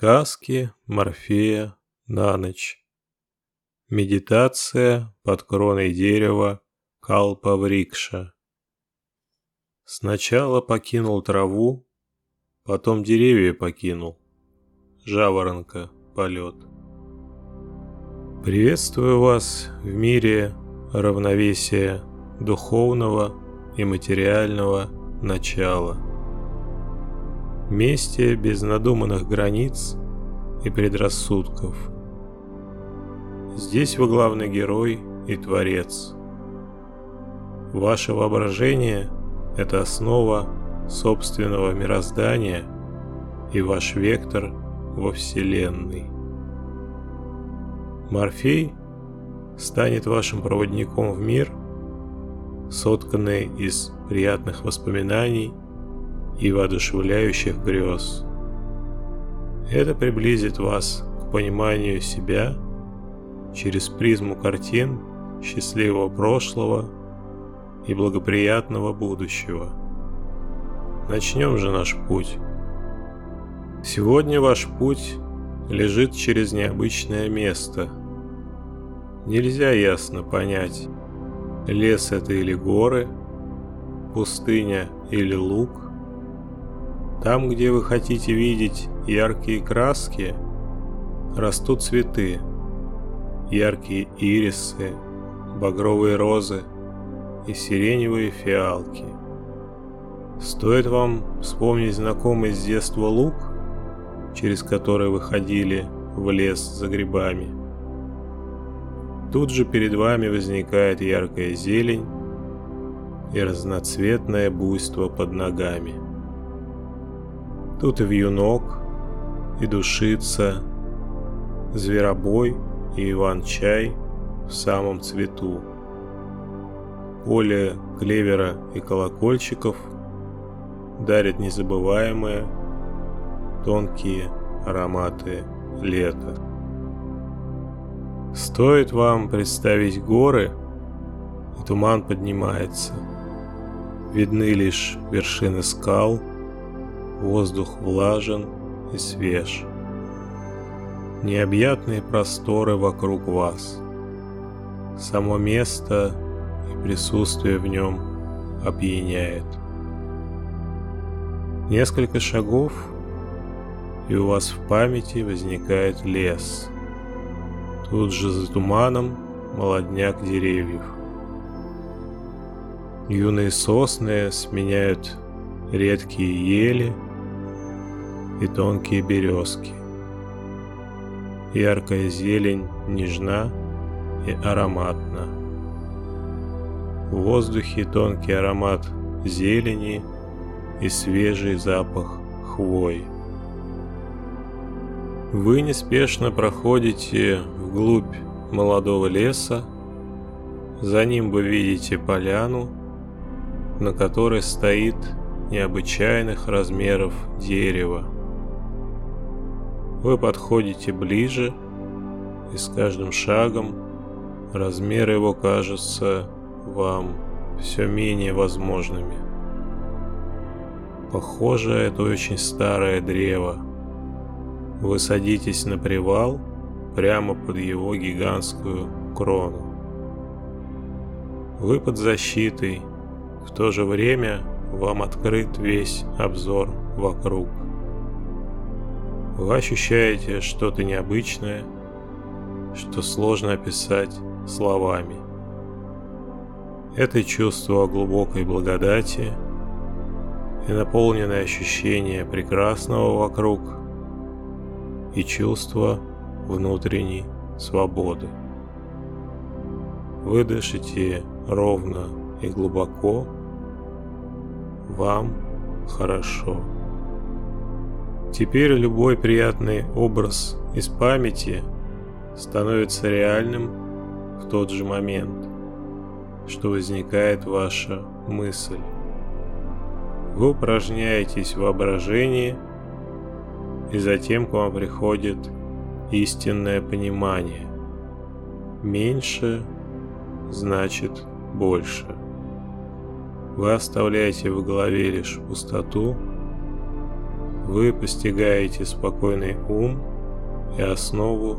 Сказки Морфея на ночь. Медитация под кроной дерева Калпаврикша. Сначала покинул траву, потом деревья покинул. Жаворонка полет. Приветствую вас в мире равновесия духовного и материального начала месте без надуманных границ и предрассудков. Здесь вы главный герой и творец. Ваше воображение – это основа собственного мироздания и ваш вектор во Вселенной. Морфей станет вашим проводником в мир, сотканный из приятных воспоминаний – и воодушевляющих грез. Это приблизит вас к пониманию себя через призму картин счастливого прошлого и благоприятного будущего. Начнем же наш путь. Сегодня ваш путь лежит через необычное место. Нельзя ясно понять, лес это или горы, пустыня или луг – там, где вы хотите видеть яркие краски, растут цветы. Яркие ирисы, багровые розы и сиреневые фиалки. Стоит вам вспомнить знакомый с детства луг, через который вы ходили в лес за грибами. Тут же перед вами возникает яркая зелень и разноцветное буйство под ногами. Тут и вьюнок, и душица, зверобой и иван-чай в самом цвету. Поле клевера и колокольчиков дарит незабываемые тонкие ароматы лета. Стоит вам представить горы, и туман поднимается. Видны лишь вершины скал – Воздух влажен и свеж. Необъятные просторы вокруг вас. Само место и присутствие в нем опьяняет. Несколько шагов, и у вас в памяти возникает лес. Тут же за туманом молодняк деревьев. Юные сосны сменяют редкие ели – и тонкие березки. Яркая зелень нежна и ароматна. В воздухе тонкий аромат зелени и свежий запах хвои. Вы неспешно проходите вглубь молодого леса, за ним вы видите поляну, на которой стоит необычайных размеров дерево. Вы подходите ближе, и с каждым шагом размеры его кажутся вам все менее возможными. Похоже, это очень старое древо. Вы садитесь на привал прямо под его гигантскую крону. Вы под защитой, в то же время вам открыт весь обзор вокруг. Вы ощущаете что-то необычное, что сложно описать словами. Это чувство глубокой благодати и наполненное ощущение прекрасного вокруг и чувство внутренней свободы. Вы дышите ровно и глубоко, вам хорошо. Теперь любой приятный образ из памяти становится реальным в тот же момент, что возникает ваша мысль. Вы упражняетесь в воображении, и затем к вам приходит истинное понимание. Меньше значит больше. Вы оставляете в голове лишь пустоту, вы постигаете спокойный ум и основу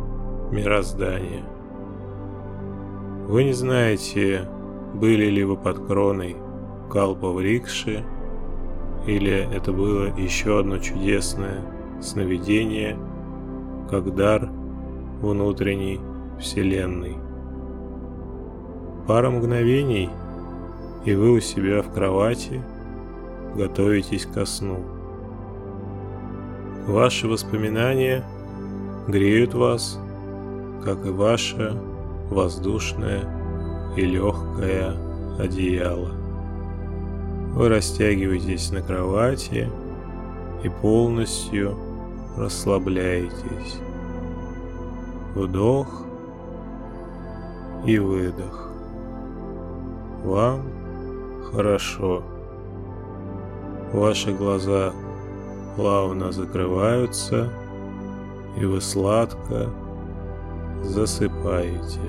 мироздания. Вы не знаете, были ли вы под кроной Калпа Врикши, или это было еще одно чудесное сновидение, как дар внутренней вселенной. Пара мгновений, и вы у себя в кровати готовитесь ко сну. Ваши воспоминания греют вас, как и ваше воздушное и легкое одеяло. Вы растягиваетесь на кровати и полностью расслабляетесь. Вдох и выдох. Вам хорошо. Ваши глаза плавно закрываются, и вы сладко засыпаете.